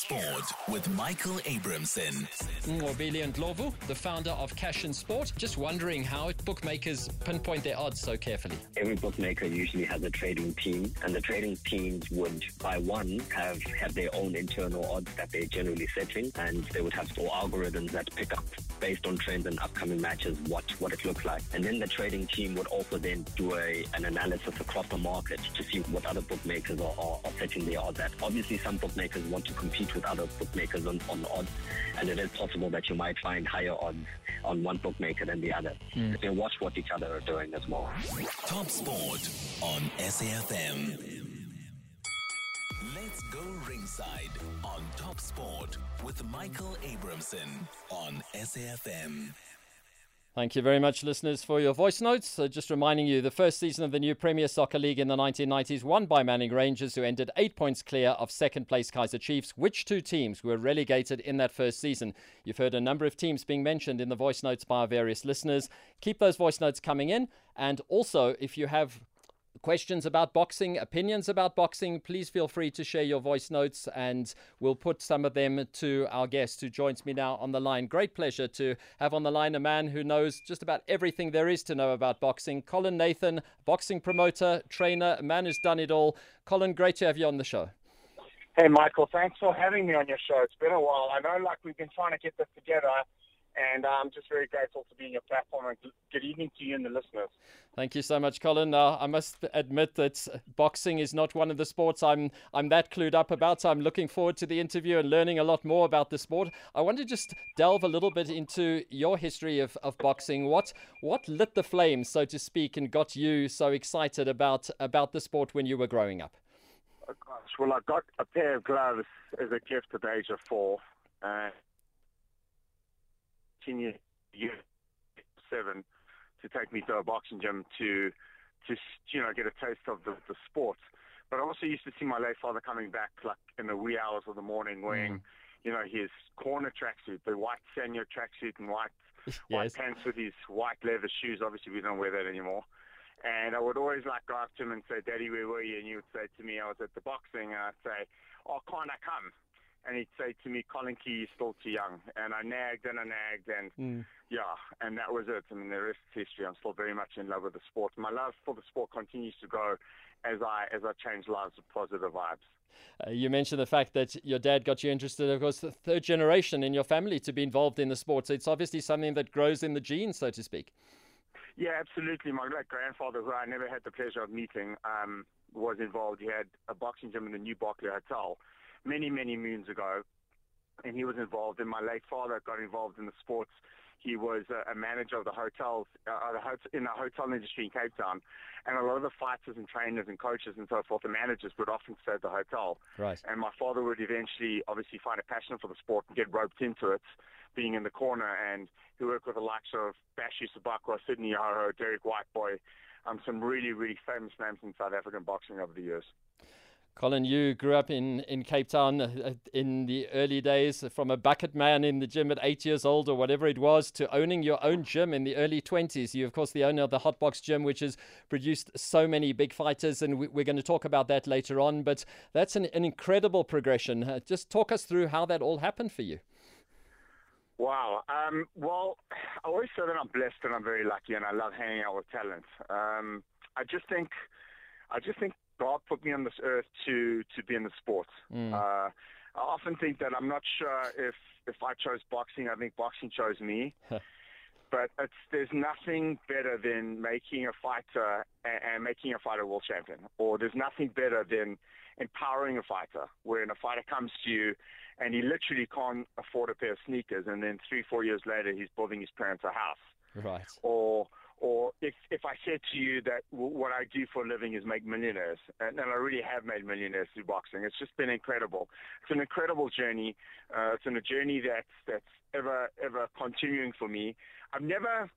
Sport with Michael Abramson. Ngobili and Lovu, the founder of Cash and Sport, just wondering how bookmakers pinpoint their odds so carefully. Every bookmaker usually has a trading team, and the trading teams would, by one, have have their own internal odds that they're generally setting, and they would have store algorithms that pick up based on trends and upcoming matches what what it looks like, and then the trading team would also then do a, an analysis across the market to see what other bookmakers are, are, are setting their odds at. Obviously, some bookmakers want to compete with other bookmakers on, on odds, and it is possible that you might find higher odds on one bookmaker than the other. Mm. They watch what each other are doing as well. Top Sport on SAFM. Let's go ringside on Top Sport with Michael Abramson on SAFM. Thank you very much, listeners, for your voice notes. So just reminding you, the first season of the new Premier Soccer League in the 1990s won by Manning Rangers, who ended eight points clear of second place Kaizer Chiefs. Which two teams were relegated in that first season? You've heard a number of teams being mentioned in the voice notes by our various listeners. Keep those voice notes coming in. And also, if you have questions about boxing, opinions about boxing, please feel free to share your voice notes and we'll put some of them to our guest who joins me now on the line. Great pleasure to have on the line a man who knows just about everything there is to know about boxing. Colin Nathan, boxing promoter, trainer, man who's done it all. Colin, great to have you on the show. Hey, Michael, thanks for having me on your show. It's been a while. I know, like, we've been trying to get this together and I'm just very grateful for being a platform. And good evening to you and the listeners. Thank you so much, Colin. Uh, I must admit that boxing is not one of the sports I'm I'm that clued up about. So I'm looking forward to the interview and learning a lot more about the sport. I want to just delve a little bit into your history of, of boxing. What what lit the flame, so to speak, and got you so excited about about the sport when you were growing up? Oh, gosh, well, I got a pair of gloves as a gift at the age of four. Uh, senior year seven to take me to a boxing gym to to you know get a taste of the, the sport. But I also used to see my late father coming back like in the wee hours of the morning wearing, mm. you know, his corner tracksuit, the white Sanyo tracksuit and white yes. white pants with his white leather shoes. Obviously, we don't wear that anymore. And I would always like go up to him and say, "Daddy, where were you?" And he would say to me, "I was at the boxing." And I'd say, "Oh, can't I come?" And he'd say to me, Colin Key, you're still too young. And I nagged and I nagged, and mm. yeah, and that was it. I mean, the rest is history. I'm still very much in love with the sport. My love for the sport continues to grow as I as I change lives with positive vibes. Uh, you mentioned the fact that your dad got you interested, of course, the third generation in your family to be involved in the sport. So it's obviously something that grows in the genes, so to speak. Yeah, absolutely. My great grandfather, who I never had the pleasure of meeting, um, was involved. He had a boxing gym in the New Berkeley Hotel many, many moons ago, and he was involved. And my late father got involved in the sports. He was a, a manager of the hotels uh, in the hotel industry in Cape Town, and a lot of the fighters and trainers and coaches and so forth, the managers would often stay at the hotel. Right. And my father would eventually, obviously, find a passion for the sport and get roped into it, being in the corner. And he worked with the likes of Bashu Sabakwa, Sydney Yahoo, Derek Whiteboy, um, some really, really famous names in South African boxing over the years. Colin, you grew up in, in Cape Town uh, in the early days, from a bucket man in the gym at eight years old or whatever it was, to owning your own gym in the early 20s. You, of course, the owner of the Hotbox Gym, which has produced so many big fighters, and we, are going to talk about that later on. But that's an, an incredible progression. Uh, just talk us through how that all happened for you. Wow. Um, well, I always say that I'm blessed and I'm very lucky, and I love hanging out with talent. Um, I just think, I just think God put me on this earth to to be in the sport. Mm. Uh, I often think that I'm not sure if if I chose boxing. I think boxing chose me. but it's, there's nothing better than making a fighter and, and making a fighter world champion, or there's nothing better than empowering a fighter. When a fighter comes to you and he literally can't afford a pair of sneakers, and then three, four years later he's building his parents a house. Right. Or or if if I said to you that what I do for a living is make millionaires, and, and, I really have made millionaires through boxing, it's just been incredible. It's an incredible journey. Uh, it's a journey that's that's ever ever continuing for me. I've never.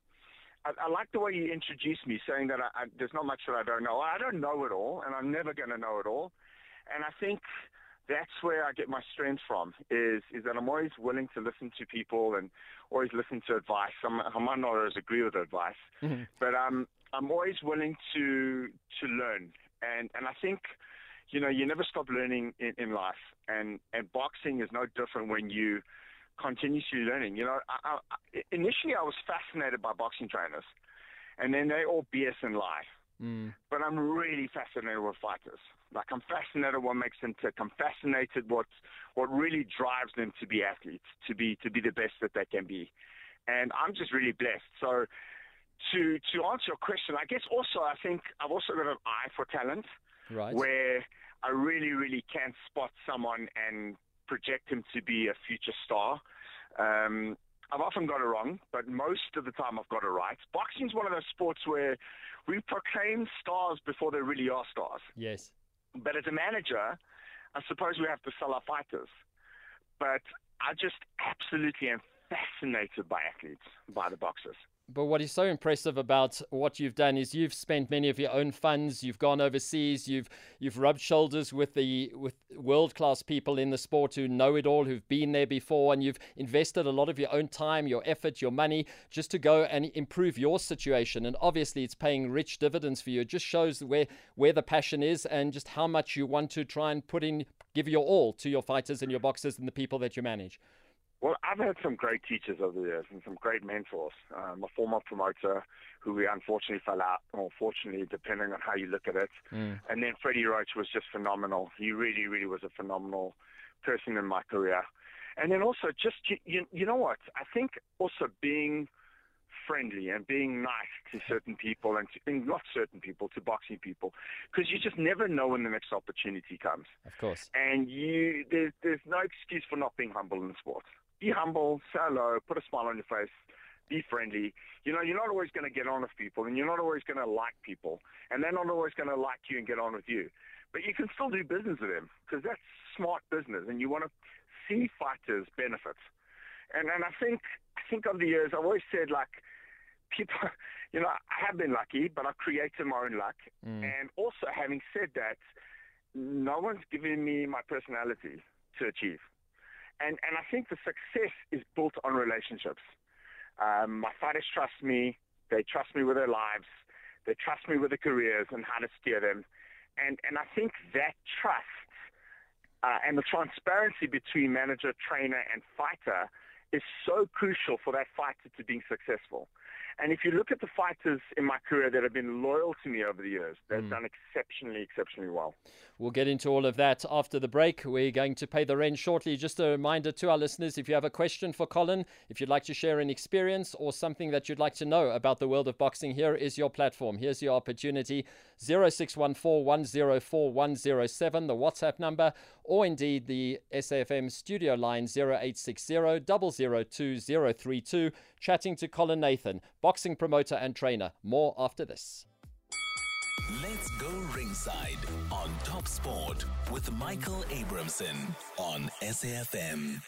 I, I like the way you introduced me, saying that I, I, there's not much that I don't know. I don't know it all, and I'm never going to know it all. And I think that's where I get my strength from. Is is that I'm always willing to listen to people and always listen to advice. I'm, I might not always agree with advice, mm-hmm. but um, I'm always willing to to learn. And and I think, you know, you never stop learning in, in life, and and boxing is no different when you continuously learning. You know, I, I, initially I was fascinated by boxing trainers, and then they all BS and lie. Mm. But I'm really fascinated with fighters. Like I'm fascinated what makes them tick. I'm fascinated what what really drives them to be athletes, to be to be the best that they can be. And I'm just really blessed. So to to answer your question, I guess also I think I've also got an eye for talent. Right. Where I really, really can spot someone and project him to be a future star. Um, I've often got it wrong, but most of the time I've got it right. Boxing is one of those sports where we proclaim stars before they really are stars. Yes. But as a manager, I suppose we have to sell our fighters. But I just absolutely am fascinated by athletes, by the boxers. But what is so impressive about what you've done is you've spent many of your own funds. You've gone overseas. You've you've rubbed shoulders with the with world class people in the sport who know it all, who've been there before, and you've invested a lot of your own time, your effort, your money, just to go and improve your situation. And obviously, it's paying rich dividends for you. It just shows where where the passion is and just how much you want to try and put in, give your all to your fighters and your boxers and the people that you manage. Well, I've had some great teachers over the years and some great mentors. Um, a former promoter who we unfortunately fell out, or fortunately, depending on how you look at it. Mm. And then Freddie Roach was just phenomenal. He really, really was a phenomenal person in my career. And then also, just you, you know what? I think also being friendly and being nice to certain people and, to, and not certain people to boxing people because you just never know when the next opportunity comes. Of course. And you there's there's no excuse for not being humble in the sport be humble, say hello, put a smile on your face, be friendly. You know, you're not always going to get on with people, and you're not always going to like people, and they're not always going to like you and get on with you. But you can still do business with them because that's smart business, and you want to see fighters benefit. And and I think I think of the years, I've always said like people, you know, I have been lucky, but I've created my own luck. Mm. And also, having said that, no one's given me my personality to achieve. And, and I think the success is built on relationships. Um, my fighters trust me. They trust me with their lives. They trust me with their careers and how to steer them. And, and I think that trust uh, and the transparency between manager, trainer, and fighter is so crucial for that fighter to being successful. And if you look at the fighters in my career that have been loyal to me over the years, they've mm. done exceptionally, exceptionally well. We'll get into all of that after the break. We're going to pay the rent shortly. Just a reminder to our listeners if you have a question for Colin, if you'd like to share an experience or something that you'd like to know about the world of boxing, here is your platform. Here's your opportunity 0614 104 107, the WhatsApp number, or indeed the SAFM studio line 0860 002 032. Chatting to Colin Nathan, boxing promoter and trainer. More after this. Let's go ringside on Top Sport with Michael Abramson on SAFM.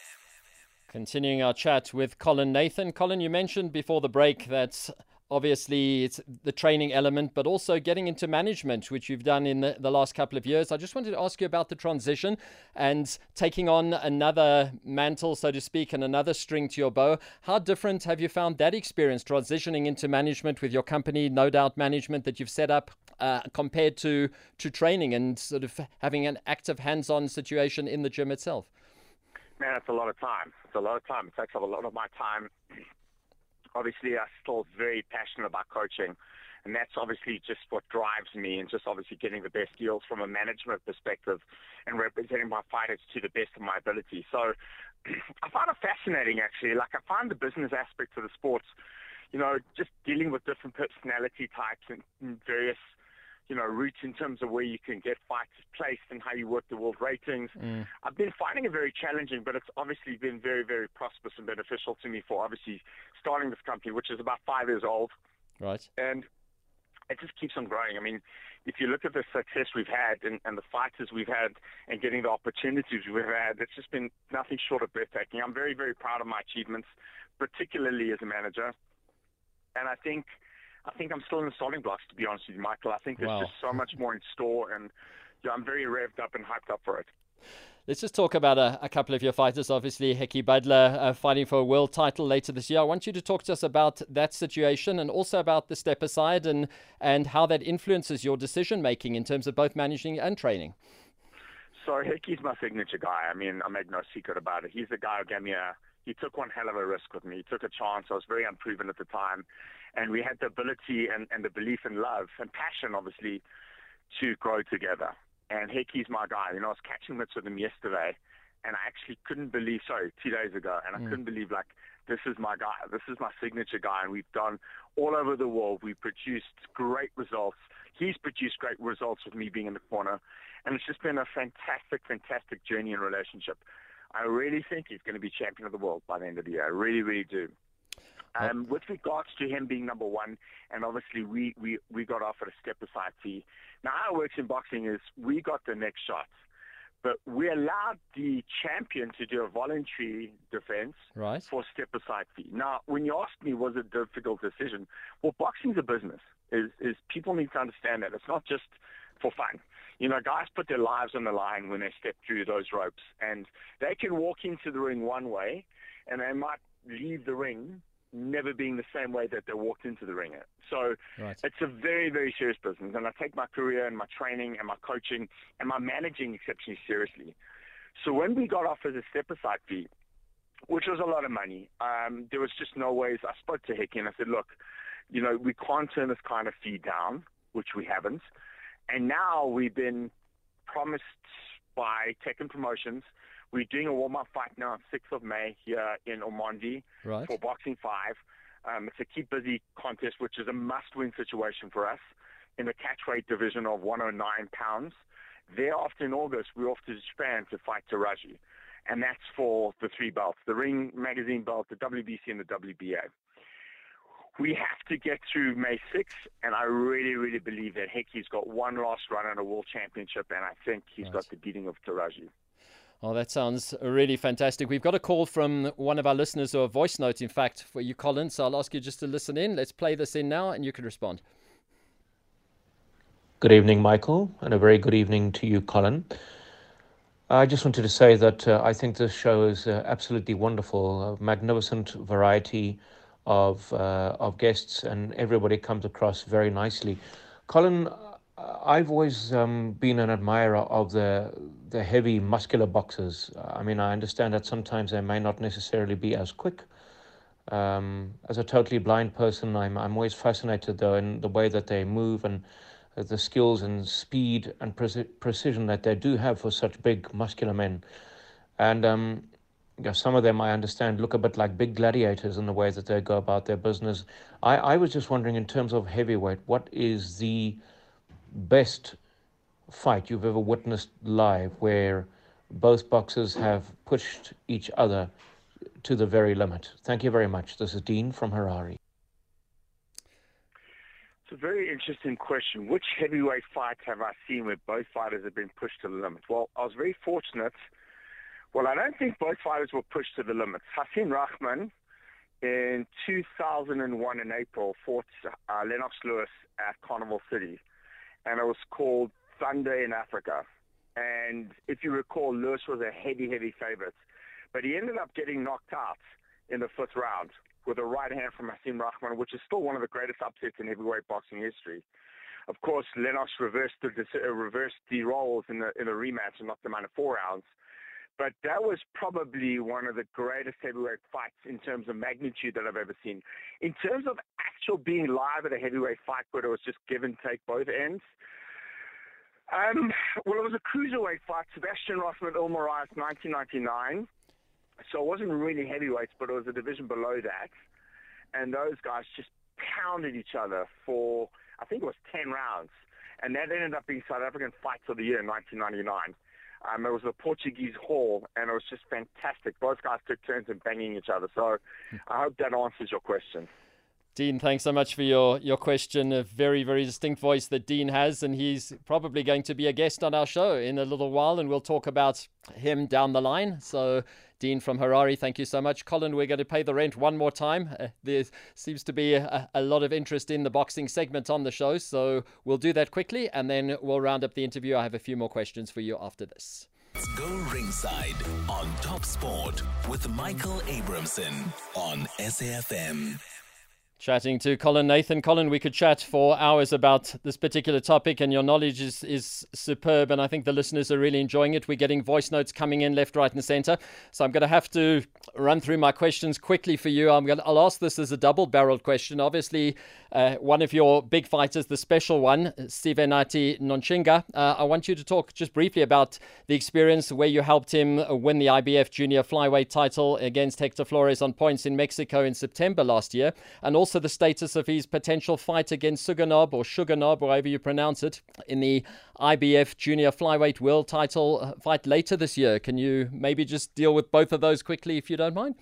Continuing our chat with Colin Nathan. Colin, you mentioned before the break that obviously it's the training element, but also getting into management, which you've done in the, the, last couple of years. I just wanted to ask you about the transition and taking on another mantle, so to speak, and another string to your bow. How different have you found that experience transitioning into management with your company, No Doubt Management, that you've set up? Uh, compared to to training and sort of having an active hands-on situation in the gym itself? Man, it's a lot of time. It's a lot of time. It takes up a lot of my time obviously I'm still very passionate about coaching. And that's obviously just what drives me and just obviously getting the best deals from a management perspective and representing my fighters to the best of my ability. So I find it fascinating actually. Like I find the business aspect of the sports, you know, just dealing with different personality types and various you know, routes in terms of where you can get fights placed and how you work the world ratings. Mm. I've been finding it very challenging, but it's obviously been very, very prosperous and beneficial to me for obviously starting this company, which is about five years old. Right. And it just keeps on growing. I mean, if you look at the success we've had and, and the fighters we've had and getting the opportunities we've had, it's just been nothing short of breathtaking. I'm very, very proud of my achievements, particularly as a manager. And I think – I think I'm still in the starting blocks, to be honest with you, Michael. I think there's wow. just so much more in store, and yeah, I'm very revved up and hyped up for it. Let's just talk about a, a couple of your fighters. Obviously, Hekkie Budler uh, fighting for a world title later this year. I want you to talk to us about that situation and also about the step aside and, and how that influences your decision making in terms of both managing and training. So Hekkie's my signature guy. I mean, I make no secret about it. He's the guy who gave me a. He took one hell of a risk with me. He took a chance. I was very unproven at the time, and we had the ability and, and the belief and love and passion, obviously, to grow together. And Hekkie's my guy. You know, I was catching mitts with him yesterday, and I actually couldn't believe. Sorry, two days ago, and I mm. couldn't believe like this is my guy. This is my signature guy, and we've done all over the world. We've produced great results. He's produced great results with me being in the corner, and it's just been a fantastic, fantastic journey and relationship. I really think he's going to be champion of the world by the end of the year. I really, really do. Um, with regards to him being number one, and obviously we, we, we got offered a step aside fee. Now, how it works in boxing is we got the next shot but we allowed the champion to do a voluntary defense right. for step aside fee. Now, when you asked me, was it a difficult decision? Well, boxing's a business. Is is people need to understand that it's not just for fun. You know, guys put their lives on the line when they step through those ropes, and they can walk into the ring one way, and they might leave the ring never being the same way that they walked into the ring. So right. it's a very, very serious business. And I take my career and my training and my coaching and my managing exceptionally seriously. So when we got offered a step aside fee, which was a lot of money, um, there was just no ways. I spoke to Hekkie and I said, look, you know, we can't turn this kind of fee down, which we haven't. And now we've been promised by Teiken Promotions – we're doing a warm-up fight now on 6th of May here in Ormonde right. for Boxing 5. Um, it's a keep busy contest, which is a must-win situation for us in the catchweight division of 109 pounds. Thereafter, in August, we're off to Japan to fight Teraji. And that's for the three belts, the Ring Magazine belt, the WBC, and the WBA. We have to get through May 6th, and I really, really believe that Hekkie's got one last run at a world championship, and I think he's right. got the beating of Teraji. Oh, that sounds really fantastic. We've got a call from one of our listeners, or a voice note, in fact, for you, Colin. So I'll ask you just to listen in. Let's play this in now, and you can respond. Good evening, Michael, and a very good evening to you, Colin. I just wanted to say that uh, I think this show is uh, absolutely wonderful, a magnificent variety of uh, of guests, and everybody comes across very nicely. Colin, I've always um, been an admirer of the the heavy muscular boxers. I mean, I understand that sometimes they may not necessarily be as quick. Um, as a totally blind person, I'm I'm always fascinated though in the way that they move and the skills and speed and pre- precision that they do have for such big muscular men. And um, you know, some of them I understand look a bit like big gladiators in the way that they go about their business. I, I was just wondering, in terms of heavyweight, what is the best fight you've ever witnessed live where both boxers have pushed each other to the very limit? Thank you very much. This is Dean from Harare. It's a very interesting question. Which heavyweight fight have I seen where both fighters have been pushed to the limit? Well, I was very fortunate. Well, I don't think both fighters were pushed to the limits. Hasim Rahman in 2001 in April fought uh, Lennox Lewis at Carnival City and it was called Thunder in Africa. And if you recall, Lewis was a heavy, heavy favorite. But he ended up getting knocked out in the fifth round with a right hand from Hasim Rahman, which is still one of the greatest upsets in heavyweight boxing history. Of course, Lennox reversed the, uh, reversed the roles in the, in the rematch and knocked him out in four rounds. But that was probably one of the greatest heavyweight fights in terms of magnitude that I've ever seen. In terms of actual being live at a heavyweight fight where it was just give and take both ends, um, well, it was a cruiserweight fight. Sebastiaan Rothmann, Il Moraes, 1999. So it wasn't really heavyweights, but it was a division below that. And those guys just pounded each other for, I think it was 10 rounds. And that ended up being South African Fights of the Year in 1999. Um, it was a Portuguese hall, and it was just fantastic. Both guys took turns in banging each other. So I hope that answers your question. Dean, thanks so much for your, your question. A very, very distinct voice that Dean has, and he's probably going to be a guest on our show in a little while, and we'll talk about him down the line. So, Dean from Harare, thank you so much. Colin, we're going to pay the rent one more time. Uh, there seems to be a, a, lot of interest in the boxing segment on the show, so we'll do that quickly, and then we'll round up the interview. I have a few more questions for you after this. Let's go ringside on Top Sport with Michael Abramson on SAFM. Chatting to Colin Nathan. Colin, we could chat for hours about this particular topic, and your knowledge is, is superb. And I think the listeners are really enjoying it. We're getting voice notes coming in left, right, and centre. So I'm going to have to run through my questions quickly for you. I'm going to, I'll ask this as a double barreled question. Obviously, uh, one of your big fighters, the special one, Sivenathi Nontshinga. Uh, I want you to talk just briefly about the experience where you helped him win the IBF junior flyweight title against Hector Flores on points in Mexico in September last year, and also also the status of his potential fight against Suganob or Suganob, however you pronounce it, in the IBF Junior Flyweight World Title uh, fight later this year. Can you maybe just deal with both of those quickly, if you don't mind?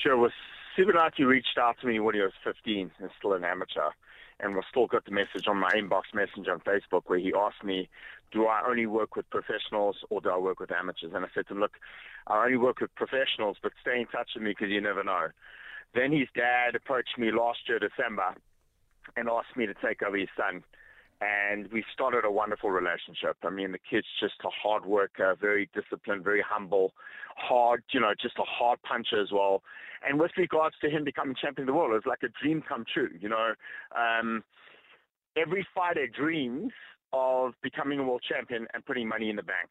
Sure. Well, Sivenathi reached out to me when he was 15 and still an amateur. And we still got the message on my inbox messenger on Facebook where he asked me, do I only work with professionals or do I work with amateurs? And I said to him, look, I only work with professionals, but stay in touch with me because you never know. Then his dad approached me last year, December, and asked me to take over his son. And we started a wonderful relationship. I mean, the kid's just a hard worker, very disciplined, very humble, hard, you know, just a hard puncher as well. And with regards to him becoming champion of the world, it's like a dream come true. You know, um, every fighter dreams of becoming a world champion and putting money in the bank.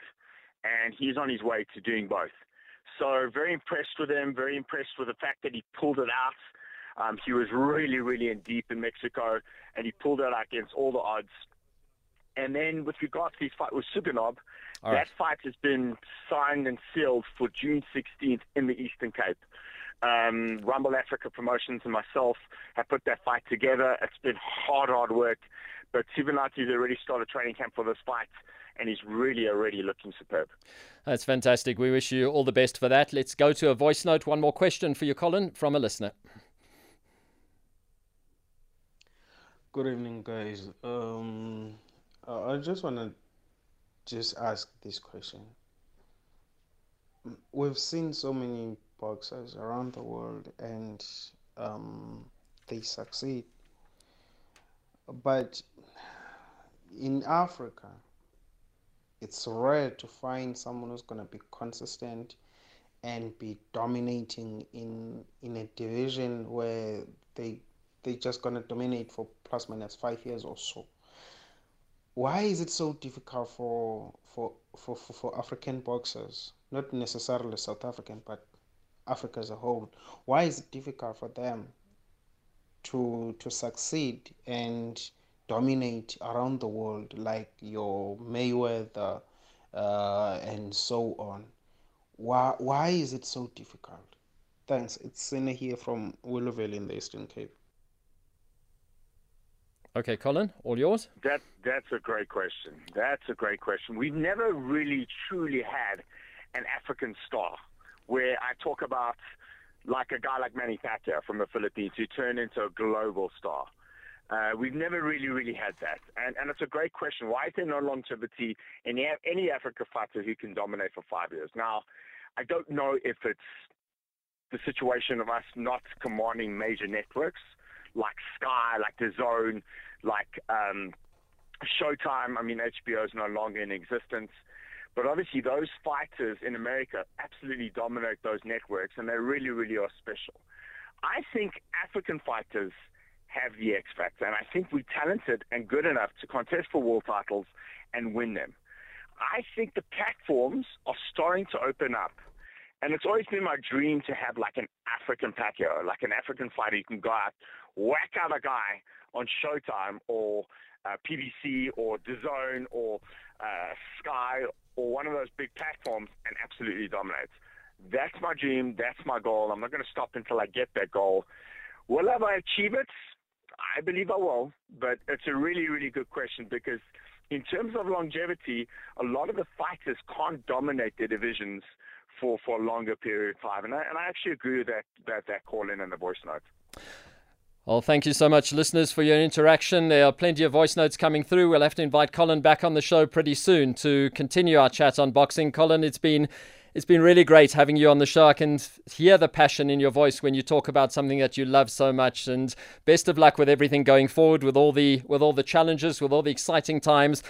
And he's on his way to doing both. So very impressed with him, very impressed with the fact that he pulled it out. Um, he was really, really in deep in Mexico, and he pulled it out against all the odds. And then with regards to his fight with Suganob, right. that fight has been signed and sealed for June 16th in the Eastern Cape. Um, Rumble Africa Promotions and myself have put that fight together. It's been hard, hard work. But Sivenathi has already started training camp for this fight and he's really already looking superb. That's fantastic. We wish you all the best for that. Let's go to a voice note. One more question for you, Colin, from a listener. Good evening, guys. Um, I just want to just ask this question. We've seen so many boxers around the world, and um, they succeed. But in Africa, it's rare to find someone who's going to be consistent and be dominating in in a division where they they're just going to dominate for plus minus five years or so. Why is it so difficult for for, for, for, for African boxers, not necessarily South African, but Africa as a whole? Why is it difficult for them to to succeed and dominate around the world, like your Mayweather uh, and so on. Why, why is it so difficult? Thanks. It's Sina here from Willowvale in the Eastern Cape. Okay, Colin, all yours. That that's a great question. That's a great question. We've never really truly had an African star where I talk about like a guy like Manny Pacquiao from the Philippines who turned into a global star. Uh, we've never really, really had that. And, and it's a great question. Why is there no longevity in any Africa fighter who can dominate for five years? Now, I don't know if it's the situation of us not commanding major networks like Sky, like The Zone, like um, Showtime. I mean, HBO is no longer in existence. But obviously, those fighters in America absolutely dominate those networks, and they really, really are special. I think African fighters – have the X factor, and I think we're talented and good enough to contest for world titles and win them. I think the platforms are starting to open up. And it's always been my dream to have like an African Pacquiao, like an African fighter. You can go out, whack out a guy on Showtime or uh, PBC or DAZN or uh, Sky or one of those big platforms and absolutely dominate. That's my dream. That's my goal. I'm not going to stop until I get that goal. Will I achieve it? I believe I will, but it's a really, really good question because in terms of longevity, a lot of the fighters can't dominate their divisions for, for a longer period of time. And I, and I actually agree with that, that, that call in and the voice note. Well, thank you so much, listeners, for your interaction. There are plenty of voice notes coming through. We'll have to invite Colin back on the show pretty soon to continue our chat on boxing. Colin, it's been it's been really great having you on the show. I can hear the passion in your voice when you talk about something that you love so much. And best of luck with everything going forward, with all the with all the challenges, with all the exciting times.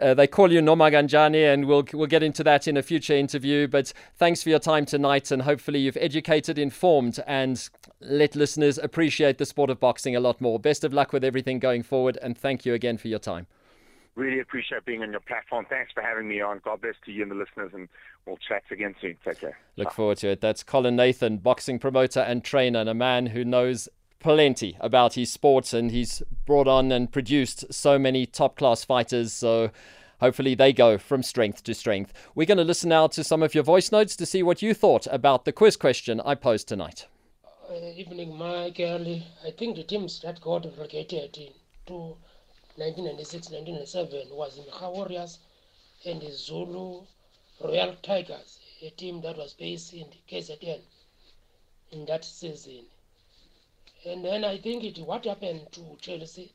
Uh, they call you Nomaganjani, and we'll we'll get into that in a future interview. But thanks for your time tonight, and hopefully you've educated, informed, and let listeners appreciate the sport of boxing a lot more. Best of luck with everything going forward, and thank you again for your time. Really appreciate being on your platform. Thanks for having me on. God bless to you and the listeners, and we'll chat again soon. Take care. Look forward to it. That's Colin Nathan, boxing promoter and trainer, and a man who knows plenty about his sports and he's brought on and produced so many top class fighters. So hopefully they go from strength to strength. We're going to listen now to some of your voice notes to see what you thought about the quiz question I posed tonight. Uh, evening, Michael. I think the teams that got relegated to 1996 1997 was Mikha Warriors and the Zulu Royal Tigers, a team that was based in the KZN in that season. And then I think it what happened to Chelsea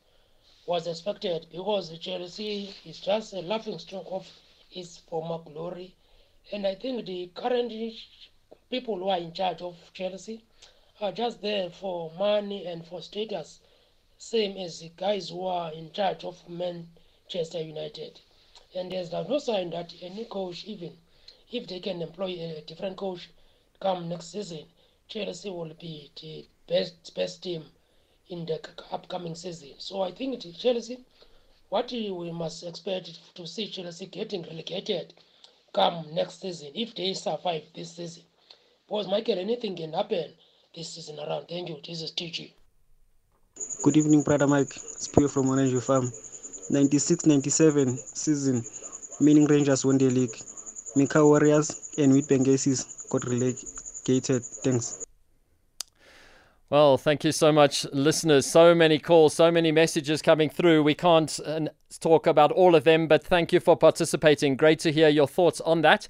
was expected because Chelsea is just a laughing stock of its former glory. And I think the current people who are in charge of Chelsea are just there for money and for status, same as the guys who are in charge of Manchester United. And there's no sign that any coach, even if they can employ a different coach come next season, Chelsea will be the best best team in the upcoming season. So I think Chelsea, what we must expect to see Chelsea getting relegated come next season if they survive this season. Because Michael, anything can happen this season around. Thank you. This is TG. Good evening, brother Mike. Spear from Orange Farm. 96-97 season, Manning Rangers won the league. Michau Warriors and Aces got relegated. Thanks. Well, thank you so much, listeners. So many calls, so many messages coming through. We can't uh, talk about all of them, but thank you for participating. Great to hear your thoughts on that.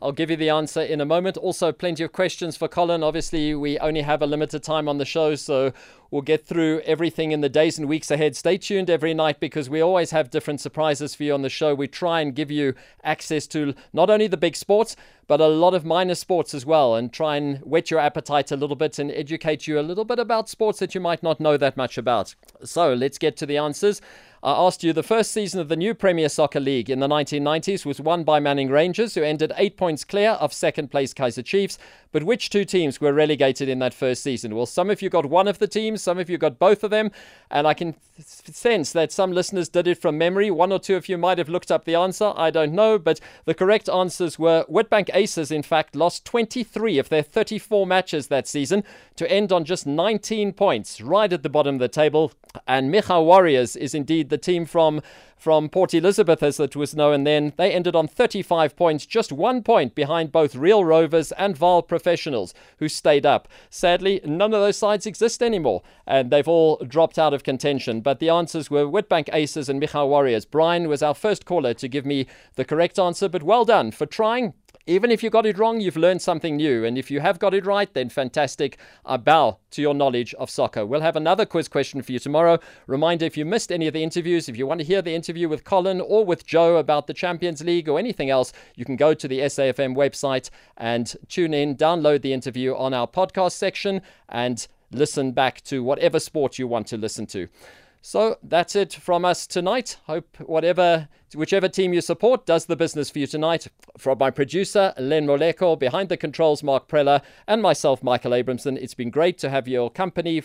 I'll give you the answer in a moment. Also, plenty of questions for Colin. Obviously, we only have a limited time on the show, so we'll get through everything in the days and weeks ahead. Stay tuned every night because we always have different surprises for you on the show. We try and give you access to not only the big sports, but a lot of minor sports as well, and try and whet your appetite a little bit and educate you a little bit about sports that you might not know that much about. So, let's get to the answers. I asked you the first season of the new Premier Soccer League in the 1990s was won by Manning Rangers, who ended eight points clear of second place Kaizer Chiefs. But which two teams were relegated in that first season? Well, some of you got one of the teams, some of you got both of them, and I can sense that some listeners did it from memory. One or two of you might have looked up the answer. I don't know, but the correct answers were Witbank Aces, in fact, lost 23 of their 34 matches that season to end on just 19 points, right at the bottom of the table. And Michau Warriors is indeed the team from from Port Elizabeth, as it was known then. They ended on 35 points, just one point behind both Real Rovers and Vaal Professionals, who stayed up. Sadly, none of those sides exist anymore, and they've all dropped out of contention. But the answers were Witbank Aces and Michau Warriors. Brian was our first caller to give me the correct answer, but well done for trying. Even if you got it wrong, you've learned something new. And if you have got it right, then fantastic. I bow to your knowledge of soccer. We'll have another quiz question for you tomorrow. Reminder if you missed any of the interviews, if you want to hear the interview with Colin or with Joe about the Champions League or anything else, you can go to the SAFM website and tune in, download the interview on our podcast section, and listen back to whatever sport you want to listen to. So that's it from us tonight. Hope whatever, whichever team you support does the business for you tonight. From my producer, Len Moleko, behind the controls, Mark Preller, and myself, Michael Abramson, it's been great to have your company